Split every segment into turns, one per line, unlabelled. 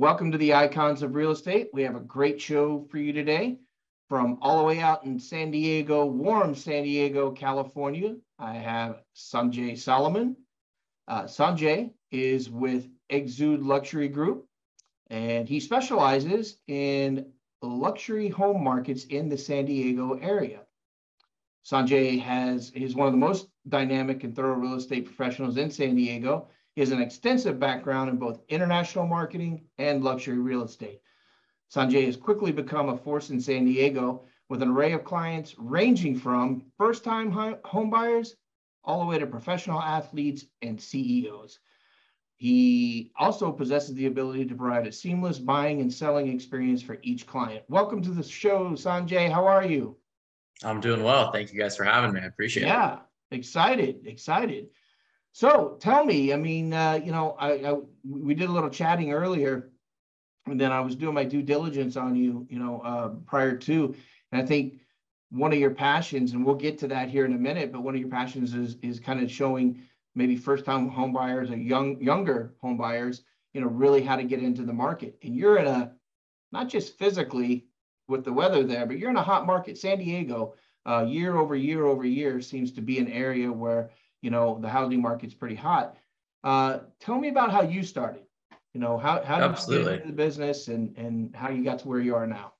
Welcome to the Icons of Real Estate. We have a great show for you today from all the way out in San Diego, warm San Diego, California. I have Sanjay Solomon. Uh, Sanjay is with Exude Luxury Group, and he specializes in luxury home markets in the San Diego area. Sanjay has is one of the most dynamic and thorough real estate professionals in San Diego. He has an extensive background in both international marketing and luxury real estate. Sanjay has quickly become a force in San Diego with an array of clients ranging from first-time home buyers all the way to professional athletes and CEOs. He also possesses the ability to provide a seamless buying and selling experience for each client. Welcome to the show, Sanjay. How are you?
I'm doing well. Thank you guys for having me. I appreciate
yeah, it. Yeah, excited, excited. So tell me, I mean, uh, you know, I, I, we did a little chatting earlier, and then I was doing my due diligence on you, you know, uh, prior to, and I think one of your passions, and we'll get to that here in a minute, but one of your passions is is kind of showing maybe first time home buyers or young younger home buyers, you know, really how to get into the market. And you're in a not just physically with the weather there, but you're in a hot market. San Diego, uh, year over year over year, seems to be an area where you know the housing market's pretty hot. Uh, tell me about how you started. You know how how did you get into the business and and how you got to where you are now.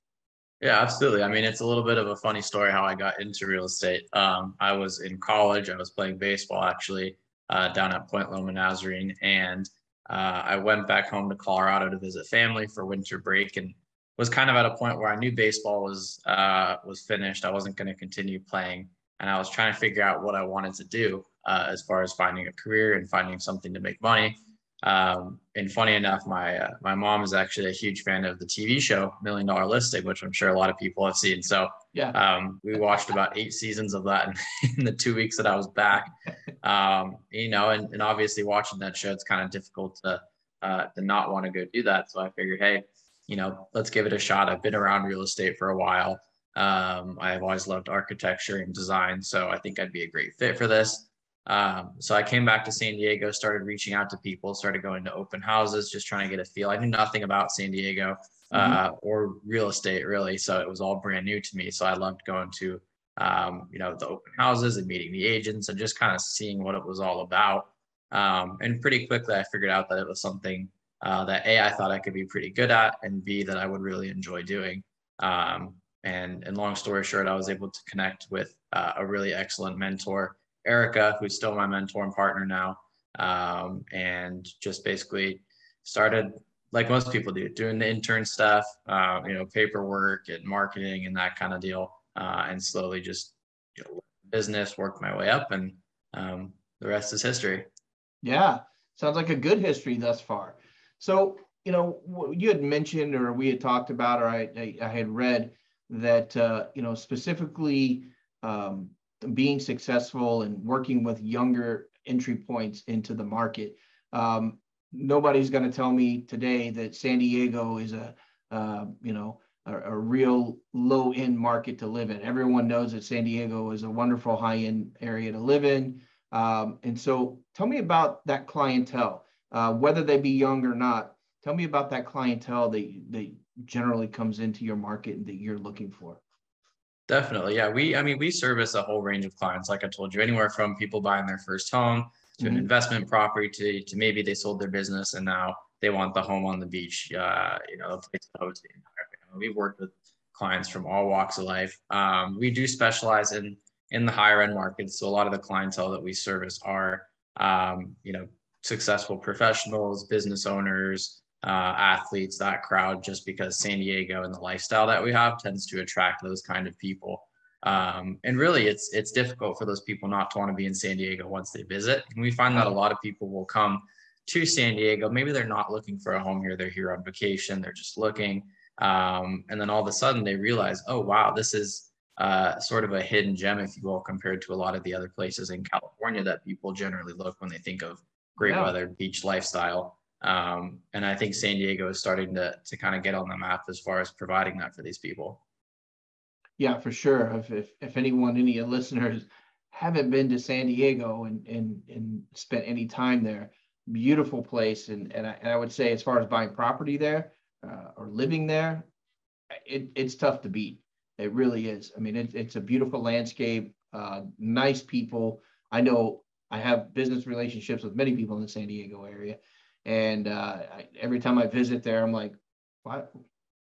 Yeah, absolutely. I mean, it's a little bit of a funny story how I got into real estate. Um, I was in college. I was playing baseball actually uh, down at Point Loma Nazarene, and uh, I went back home to Colorado to visit family for winter break, and was kind of at a point where I knew baseball was uh, was finished. I wasn't going to continue playing, and I was trying to figure out what I wanted to do uh, as far as finding a career and finding something to make money. Um, and funny enough, my uh, my mom is actually a huge fan of the TV show Million Dollar Listing, which I'm sure a lot of people have seen. So yeah, um, we watched about eight seasons of that in, in, the two weeks that I was back. Um, you know, and, and obviously watching that show, it's kind of difficult to uh, to not want to go do that. So I figured, hey, you know, let's give it a shot. I've been around real estate for a while. Um, I've always loved architecture and design, so I think I'd be a great fit for this. Um, so I came back to San Diego, started reaching out to people, started going to open houses, just trying to get a feel. I knew nothing about San Diego uh, mm-hmm. or real estate really, so it was all brand new to me. So I loved going to um, you know the open houses and meeting the agents and just kind of seeing what it was all about. Um, and pretty quickly, I figured out that it was something uh, that a I thought I could be pretty good at, and b that I would really enjoy doing. Um, and and long story short, I was able to connect with uh, a really excellent mentor Erica, who's still my mentor and partner now, um, and just basically started like most people do, doing the intern stuff, uh, you know, paperwork and marketing and that kind of deal, uh, and slowly just you know, business, worked my way up, and um, the rest is history.
Yeah, sounds like a good history thus far. So, you know, you had mentioned, or we had talked about, or I, I, I had read that, uh, you know, specifically um, being successful and working with younger entry points into the market. Um, nobody's going to tell me today that San Diego is a, uh, you know, a, a real low end market to live in. Everyone knows that San Diego is a wonderful high end area to live in. Um, and so tell me about that clientele, uh, whether they be young or not. Tell me about that clientele that, that generally comes into your market and that you're looking for.
Definitely. Yeah. We, I mean, we service a whole range of clients, like I told you, anywhere from people buying their first home to mm-hmm. an investment property to, to maybe they sold their business and now they want the home on the beach, uh, you know, a place to host the entire family. We've worked with clients from all walks of life. Um, we do specialize in, in the higher end markets. So a lot of the clientele that we service are, um, you know, successful professionals, business owners, uh, athletes, that crowd, just because San Diego and the lifestyle that we have tends to attract those kind of people. Um, and really, it's it's difficult for those people not to want to be in San Diego once they visit. And we find that a lot of people will come to San Diego. Maybe they're not looking for a home here; they're here on vacation. They're just looking, um, and then all of a sudden they realize, oh wow, this is uh, sort of a hidden gem, if you will, compared to a lot of the other places in California that people generally look when they think of great yeah. weather, beach lifestyle. Um, and I think San Diego is starting to to kind of get on the map as far as providing that for these people.
Yeah, for sure. If, if, if anyone, any listeners haven't been to San Diego and, and, and spent any time there, beautiful place. And, and, I, and I would say as far as buying property there uh, or living there, it, it's tough to beat. It really is. I mean, it, it's a beautiful landscape, uh, nice people. I know I have business relationships with many people in the San Diego area. And uh, I, every time I visit there, I'm like, why,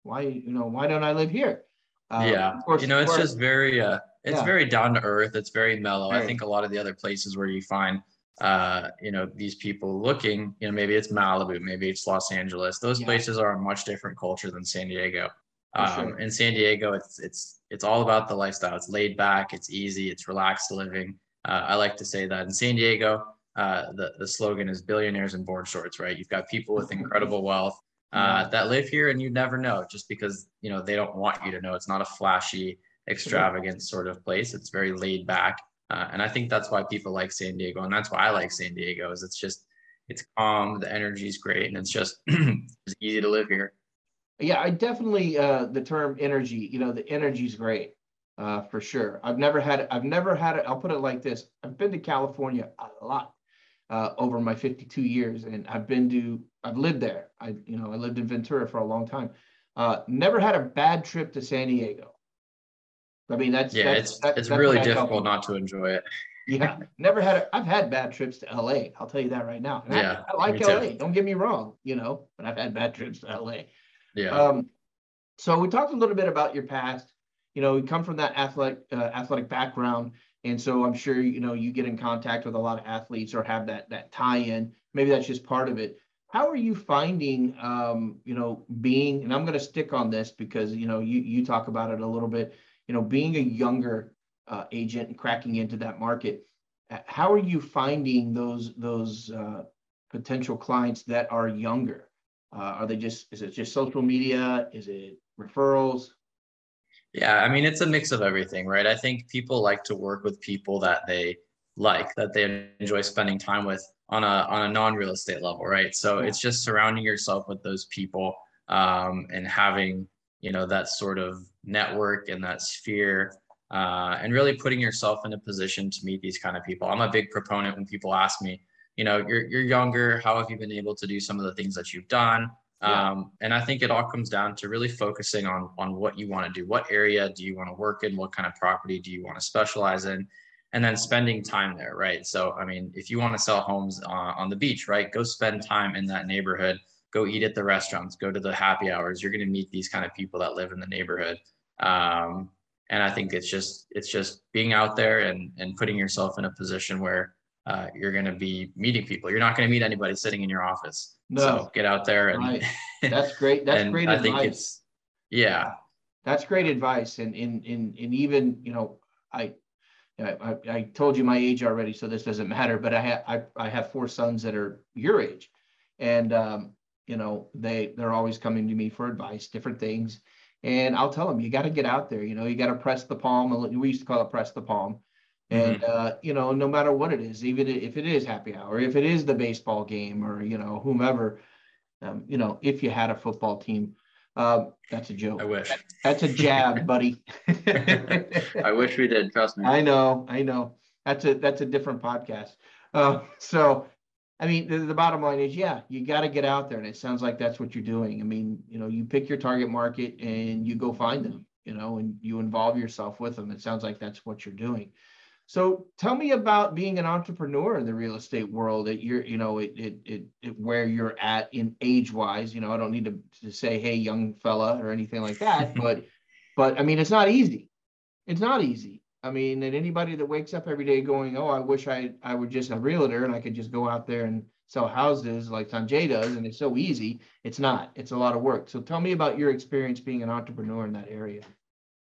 why, you know, why don't I live here?
Um, yeah, course, you know, it's just very, uh, it's yeah. very down to earth. It's very mellow. Very. I think a lot of the other places where you find, uh, you know, these people looking, you know, maybe it's Malibu, maybe it's Los Angeles. Those yeah. places are a much different culture than San Diego. Um, sure. In San Diego, it's it's it's all about the lifestyle. It's laid back. It's easy. It's relaxed living. Uh, I like to say that in San Diego, uh, the the slogan is billionaires in board shorts. Right? You've got people with incredible wealth uh, that live here and you never know. Just because you know they don't want you to know. It's not a flashy extravagant sort of place. It's very laid back. Uh, and i think that's why people like san diego and that's why i like san diego is it's just it's calm the energy is great and it's just it's easy to live here.
Yeah i definitely uh, the term energy you know the energy is great uh, for sure. I've never had i've never had it i'll put it like this. I've been to california a lot uh, over my 52 years, and I've been to, I've lived there. I, you know, I lived in Ventura for a long time. Uh, never had a bad trip to San Diego. I mean, that's
yeah,
that's,
it's that's, it's really difficult not to enjoy it.
yeah, never had. A, I've had bad trips to LA. I'll tell you that right now. And
yeah,
I, I like LA. Too. Don't get me wrong, you know, but I've had bad trips to LA. Yeah. Um, so we talked a little bit about your past. You know, you come from that athletic uh, athletic background. And so I'm sure you know you get in contact with a lot of athletes or have that that tie-in. Maybe that's just part of it. How are you finding, um, you know, being? And I'm going to stick on this because you know you you talk about it a little bit. You know, being a younger uh, agent and cracking into that market. How are you finding those those uh, potential clients that are younger? Uh, are they just is it just social media? Is it referrals?
Yeah, I mean, it's a mix of everything, right? I think people like to work with people that they like, that they enjoy spending time with on a on a non-real estate level, right? So yeah. it's just surrounding yourself with those people um, and having you know that sort of network and that sphere uh, and really putting yourself in a position to meet these kind of people. I'm a big proponent when people ask me, you know, you're you're younger. How have you been able to do some of the things that you've done? Yeah. Um, and I think it all comes down to really focusing on on what you want to do. What area do you want to work in? What kind of property do you want to specialize in? And then spending time there, right? So, I mean, if you want to sell homes on, on the beach, right, go spend time in that neighborhood. Go eat at the restaurants. Go to the happy hours. You're going to meet these kind of people that live in the neighborhood. Um, and I think it's just it's just being out there and and putting yourself in a position where uh, you're going to be meeting people. You're not going to meet anybody sitting in your office. No. So get out there and right.
that's great. That's great.
I
advice.
think it's yeah.
That's great advice. And in in in even you know I, I I told you my age already, so this doesn't matter. But I have I I have four sons that are your age, and um, you know they they're always coming to me for advice, different things. And I'll tell them you got to get out there. You know, you got to press the palm. We used to call it press the palm and mm-hmm. uh, you know no matter what it is even if it is happy hour if it is the baseball game or you know whomever um, you know if you had a football team uh, that's a joke.
I wish.
That's a jab buddy.
I wish we did trust me.
I know i know. That's a that's a different podcast. Uh, so i mean the, the bottom line is yeah you got to get out there and it sounds like that's what you're doing. I mean you know you pick your target market and you go find them you know and you involve yourself with them. It sounds like that's what you're doing so tell me about being an entrepreneur in the real estate world That you're, you know, it, it, it, it where you're at in age wise, you know, I don't need to, to say, Hey, young fella or anything like that, but, but I mean, it's not easy. It's not easy. I mean, and anybody that wakes up every day going, Oh, I wish I, I were just a realtor and I could just go out there and sell houses like Sanjay does. And it's so easy. It's not, it's a lot of work. So tell me about your experience being an entrepreneur in that area.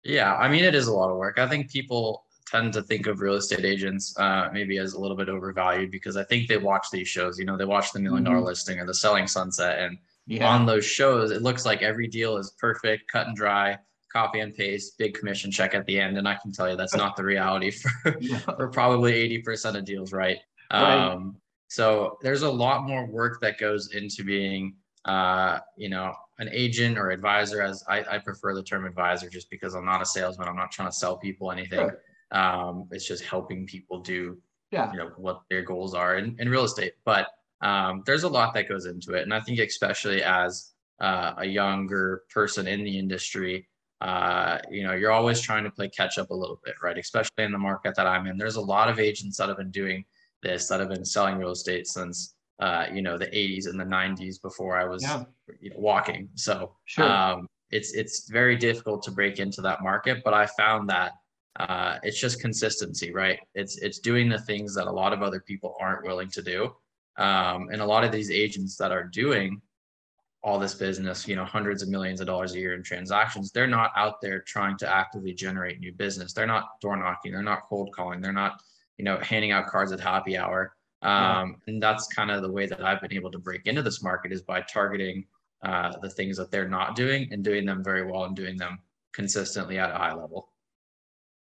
Yeah, I mean, it is a lot of work. I think people tend to think of real estate agents uh, maybe as a little bit overvalued because I think they watch these shows. You know, they watch the million dollar mm-hmm. listing or the selling sunset, and yeah. on those shows, it looks like every deal is perfect, cut and dry, copy and paste, big commission check at the end. And I can tell you that's not the reality for, for probably 80% of deals, right? right? Um, so there's a lot more work that goes into being, uh, you know, an agent or advisor. As I, I, prefer the term advisor, just because I'm not a salesman. I'm not trying to sell people anything. Sure. Um, it's just helping people do, yeah. you know, what their goals are in, in real estate. But um, there's a lot that goes into it, and I think especially as uh, a younger person in the industry, uh, you know, you're always trying to play catch up a little bit, right? Especially in the market that I'm in. There's a lot of agents that have been doing this, that have been selling real estate since, uh, you know, the 80s and the 90s before I was yeah. you know, walking. So sure. um, it's it's very difficult to break into that market. But I found that uh, it's just consistency, right? It's it's doing the things that a lot of other people aren't willing to do. Um, and a lot of these agents that are doing all this business, you know, hundreds of millions of dollars a year in transactions, they're not out there trying to actively generate new business. They're not door knocking. They're not cold calling. They're not, you know, handing out cards at happy hour. Um, And that's kind of the way that I've been able to break into this market is by targeting uh, the things that they're not doing and doing them very well and doing them consistently at a high level.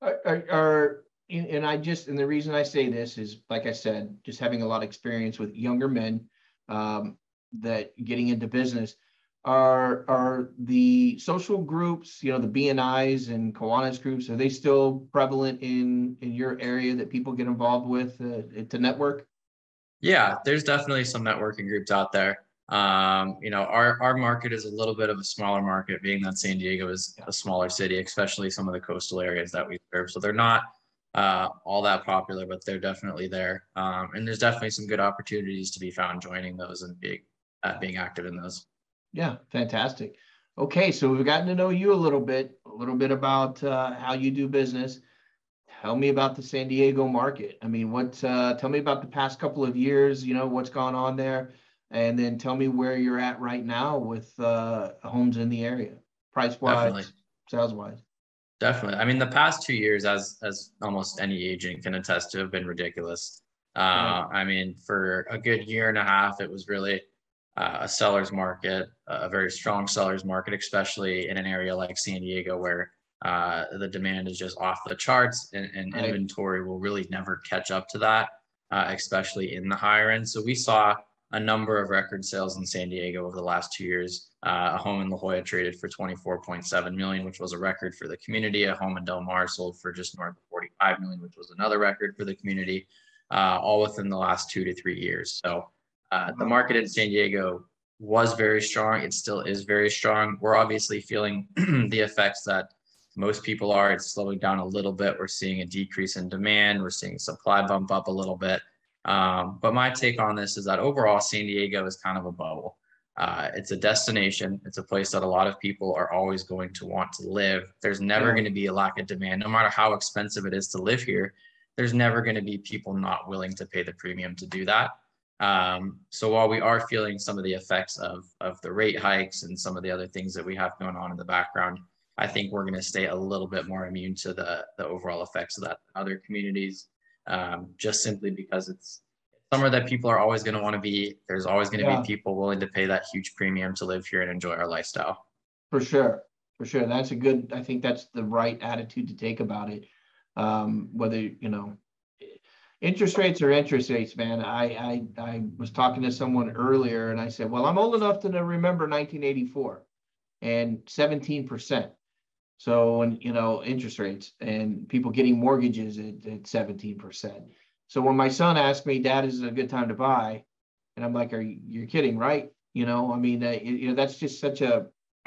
Are, are, and I just, and the reason I say this is, like I said, just having a lot of experience with younger men. Um, that getting into business are are the social groups you know the bnis and kiwanis groups are they still prevalent in in your area that people get involved with uh, to network
yeah there's definitely some networking groups out there um, you know our our market is a little bit of a smaller market being that san diego is a smaller city especially some of the coastal areas that we serve so they're not uh, all that popular but they're definitely there um, and there's definitely some good opportunities to be found joining those and being uh, being active in those.
Yeah, fantastic. Okay, so we've gotten to know you a little bit, a little bit about uh, how you do business. Tell me about the San Diego market. I mean, what? Uh, tell me about the past couple of years. You know, what's gone on there, and then tell me where you're at right now with uh, homes in the area, price wise, sales wise.
Definitely. I mean, the past two years, as as almost any agent can attest to, have been ridiculous. Uh, I mean, for a good year and a half, it was really uh, a seller's market, a very strong seller's market, especially in an area like San Diego where uh, the demand is just off the charts and, and right. inventory will really never catch up to that, uh, especially in the higher end. So we saw a number of record sales in San Diego over the last two years. Uh, a home in La Jolla traded for 24.7 million, which was a record for the community. A home in Del Mar sold for just north of 45 million, which was another record for the community, uh, all within the last two to three years. So uh, the market in San Diego was very strong. It still is very strong. We're obviously feeling the effects that most people are. It's slowing down a little bit. We're seeing a decrease in demand. We're seeing supply bump up a little bit. Um, but my take on this is that overall, San Diego is kind of a bubble. Uh, it's a destination. It's a place that a lot of people are always going to want to live. There's never yeah. going to be a lack of demand, no matter how expensive it is to live here. There's never going to be people not willing to pay the premium to do that. Um, so while we are feeling some of the effects of, of the rate hikes and some of the other things that we have going on in the background, I think we're going to stay a little bit more immune to the, the overall effects of that other communities, um, just simply because it's somewhere that people are always going to want to be. There's always going to yeah. be people willing to pay that huge premium to live here and enjoy our lifestyle.
For sure. For sure. That's a good, I think that's the right attitude to take about it. Um, whether, you know, interest rates are interest rates, man. I, I I was talking to someone earlier, and I said, "Well, I'm old enough to remember 1984 and 17 percent." So, when you know interest rates and people getting mortgages at, 17 percent. So when my son asked me, "Dad, is it a good time to buy?" and I'm like, "Are you you're kidding, right?" You know, I mean, uh, you know, that's just such a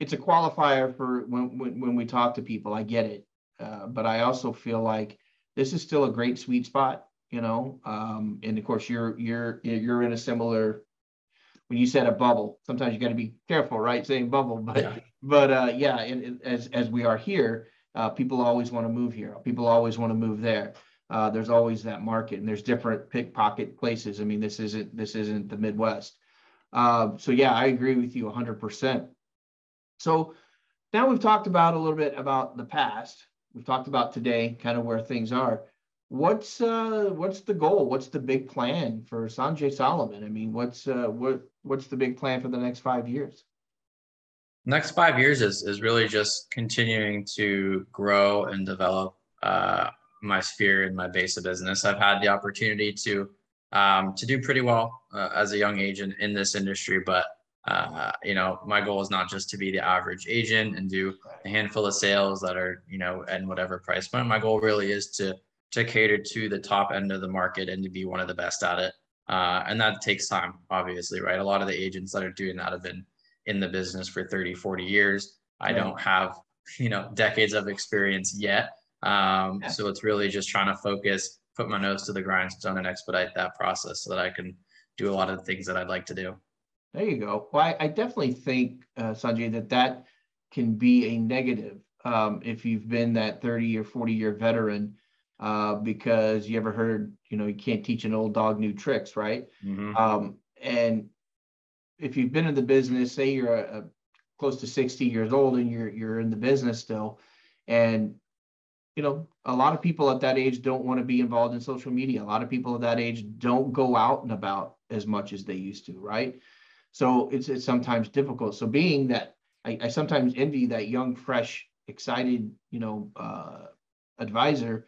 it's a qualifier for when, when when we talk to people. I get it, uh, but I also feel like this is still a great sweet spot, you know. Um, and of course, you're you're you're in a similar. When you said a bubble, sometimes you got to be careful, right? Saying bubble, but yeah. but uh, yeah, and, and as as we are here, uh, people always want to move here. People always want to move there. Uh, there's always that market, and there's different pickpocket places. I mean, this isn't this isn't the Midwest. Uh, so yeah, I agree with you 100%. So now we've talked about a little bit about the past. We've talked about today, kind of where things are. What's uh what's the goal? What's the big plan for Sanjay Solomon? I mean, what's uh what what's the big plan for the next five years?
Next five years is is really just continuing to grow and develop uh, my sphere and my base of business. I've had the opportunity to um, to do pretty well uh, as a young agent in this industry, but uh, you know, my goal is not just to be the average agent and do a handful of sales that are, you know, at whatever price point. My goal really is to to cater to the top end of the market and to be one of the best at it. Uh, and that takes time, obviously, right? A lot of the agents that are doing that have been in the business for 30, 40 years. I don't have, you know, decades of experience yet. Um, yeah. So it's really just trying to focus, put my nose to the grindstone and expedite that process so that I can do a lot of the things that I'd like to do.
There you go. Well, I, I definitely think, uh, Sanjay, that that can be a negative um, if you've been that 30 or 40 year veteran uh, because you ever heard, you know, you can't teach an old dog new tricks, right? Mm-hmm. Um, and if you've been in the business, say you're a, a, close to 60 years old and you're you're in the business still, and you know, a lot of people at that age don't want to be involved in social media. A lot of people at that age don't go out and about as much as they used to, right? So it's it's sometimes difficult. So being that I, I sometimes envy that young, fresh, excited, you know, uh, advisor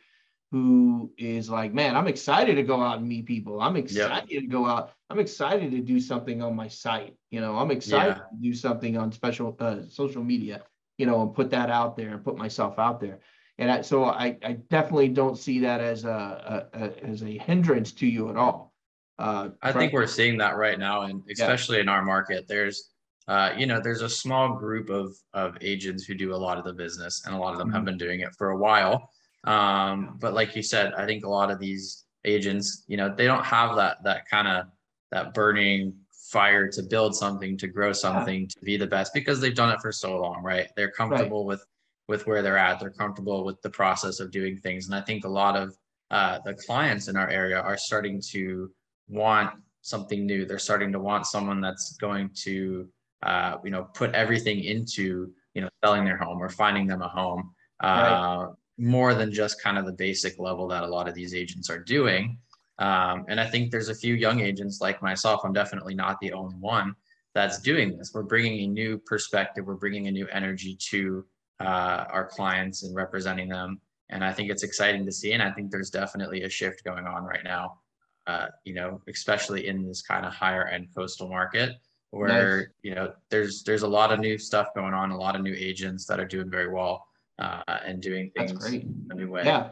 who is like, man, I'm excited to go out and meet people. I'm excited yep. to go out. I'm excited to do something on my site. You know, I'm excited yeah. to do something on special uh, social media. You know, and put that out there and put myself out there. And I, so I, I definitely don't see that as a, a, a as a hindrance to you at all.
Uh, I think we're seeing that right now, and especially yeah. in our market. There's uh, you know, there's a small group of of agents who do a lot of the business, and a lot of them mm-hmm. have been doing it for a while. Um, but like you said, I think a lot of these agents, you know, they don't have that that kind of that burning fire to build something, to grow something, yeah. to be the best because they've done it for so long, right? They're comfortable right. with with where they're at. They're comfortable with the process of doing things, and I think a lot of uh, the clients in our area are starting to want something new. They're starting to want someone that's going to, uh, you know, put everything into, you know, selling their home or finding them a home. Uh, right more than just kind of the basic level that a lot of these agents are doing. Um, and I think there's a few young agents like myself. I'm definitely not the only one that's doing this. We're bringing a new perspective. We're bringing a new energy to uh, our clients and representing them. And I think it's exciting to see. And I think there's definitely a shift going on right now. Uh, you know, especially in this kind of higher end coastal market where nice. you know there's there's a lot of new stuff going on, a lot of new agents that are doing very well uh, and doing things That's great. a new way.
Yeah,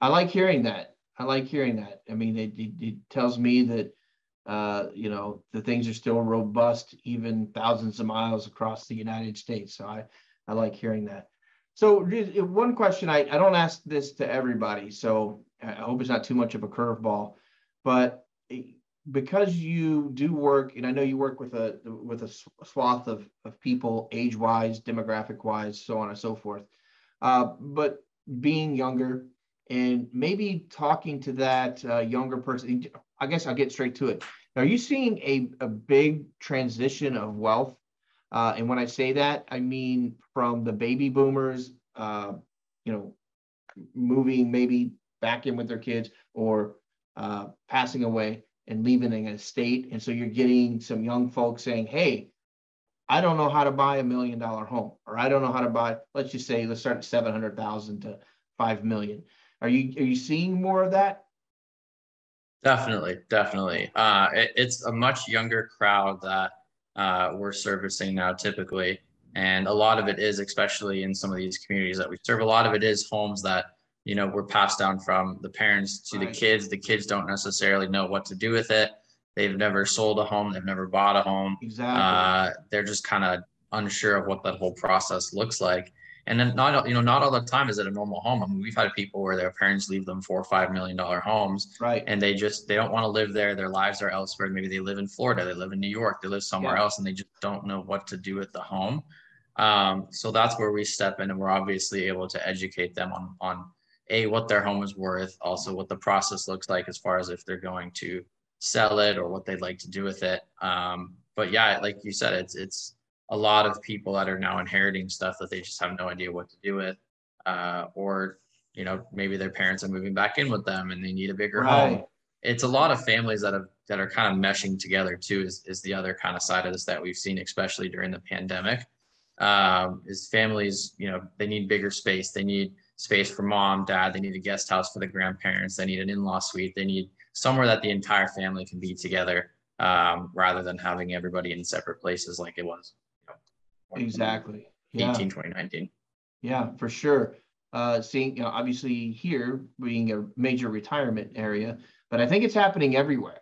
I like hearing that. I like hearing that. I mean, it, it, it tells me that uh, you know the things are still robust, even thousands of miles across the United States. So I I like hearing that. So one question I, I don't ask this to everybody, so I hope it's not too much of a curveball, but because you do work, and I know you work with a with a swath of, of people, age wise, demographic wise, so on and so forth. Uh, but being younger and maybe talking to that uh, younger person, I guess I'll get straight to it. Are you seeing a, a big transition of wealth? Uh, and when I say that, I mean from the baby boomers, uh, you know, moving maybe back in with their kids or uh, passing away and leaving an estate. And so you're getting some young folks saying, hey, I don't know how to buy a million dollar home, or I don't know how to buy, let's just say, let's start at 700,000 to 5 million. Are you, are you seeing more of that?
Definitely, definitely. Uh, it, it's a much younger crowd that uh, we're servicing now, typically. And a lot of it is, especially in some of these communities that we serve, a lot of it is homes that, you know, were passed down from the parents to right. the kids. The kids don't necessarily know what to do with it. They've never sold a home. They've never bought a home.
Exactly.
Uh, they're just kind of unsure of what that whole process looks like. And then not you know not all the time is it a normal home. I mean, we've had people where their parents leave them four or five million dollar homes,
right?
And they just they don't want to live there. Their lives are elsewhere. Maybe they live in Florida, they live in New York, they live somewhere yeah. else, and they just don't know what to do with the home. Um, so that's where we step in, and we're obviously able to educate them on on a what their home is worth, also what the process looks like as far as if they're going to sell it or what they'd like to do with it. Um, but yeah, like you said, it's it's a lot of people that are now inheriting stuff that they just have no idea what to do with, uh, or you know maybe their parents are moving back in with them and they need a bigger right. home. It's a lot of families that have that are kind of meshing together too. Is is the other kind of side of this that we've seen, especially during the pandemic. Um, is families, you know, they need bigger space. They need space for mom, dad. They need a guest house for the grandparents. They need an in-law suite. They need somewhere that the entire family can be together um, rather than having everybody in separate places like it was.
You know,
exactly. 18, yeah. 2019.
Yeah, for sure. Uh, seeing, you know, obviously here being a major retirement area, but I think it's happening everywhere.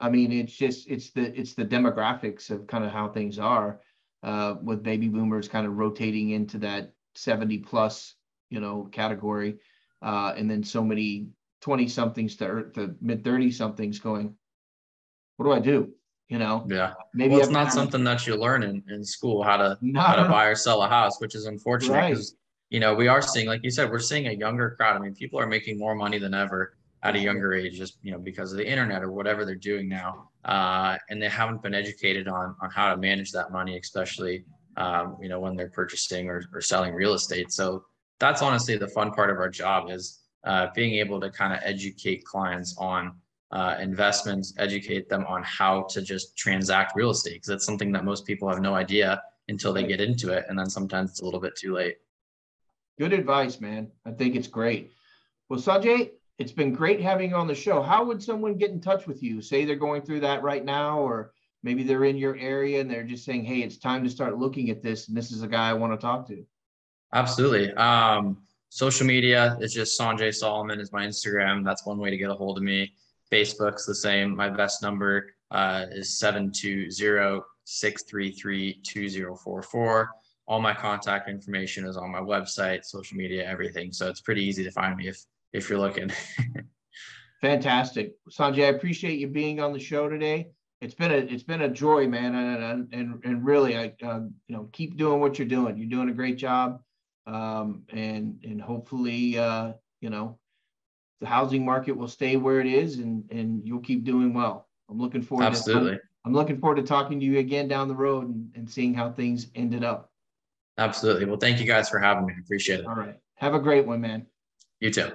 I mean, it's just it's the it's the demographics of kind of how things are uh, with baby boomers kind of rotating into that 70 plus, you know, category, uh, and then so many 20 somethings to the mid 30 somethings going, what do I do? You know?
Yeah. Maybe well, it's not something that you learn in, in school how to how to buy or sell a house, which is unfortunate because right. you know we are seeing, like you said, we're seeing a younger crowd. I mean, people are making more money than ever at a younger age, just you know because of the internet or whatever they're doing now, uh, and they haven't been educated on on how to manage that money, especially um, you know when they're purchasing or, or selling real estate. So that's honestly the fun part of our job is uh, being able to kind of educate clients on uh, investments, educate them on how to just transact real estate because that's something that most people have no idea until they get into it, and then sometimes it's a little bit too late.
Good advice, man. I think it's great. Well, Sanjay, it's been great having you on the show. How would someone get in touch with you? Say they're going through that right now, or maybe they're in your area and they're just saying, "Hey, it's time to start looking at this," and this is a guy I want to talk to.
Absolutely. Um, social media is just Sanjay Solomon is my Instagram. That's one way to get a hold of me. Facebook's the same. My best number uh, is 720-633-2044. All my contact information is on my website, social media, everything. So it's pretty easy to find me if if you're looking.
Fantastic. Sanjay, I appreciate you being on the show today. It's been a it's been a joy, man, and and and really, I uh, you know keep doing what you're doing. You're doing a great job um, and and hopefully uh, you know the housing market will stay where it is and and you'll keep doing well. I'm looking forward
Absolutely.
to I'm looking forward to talking to you again down the road and, and seeing how things ended up.
Absolutely. Well, thank you guys for having me. I appreciate it.
All right. Have a great one, man.
You too.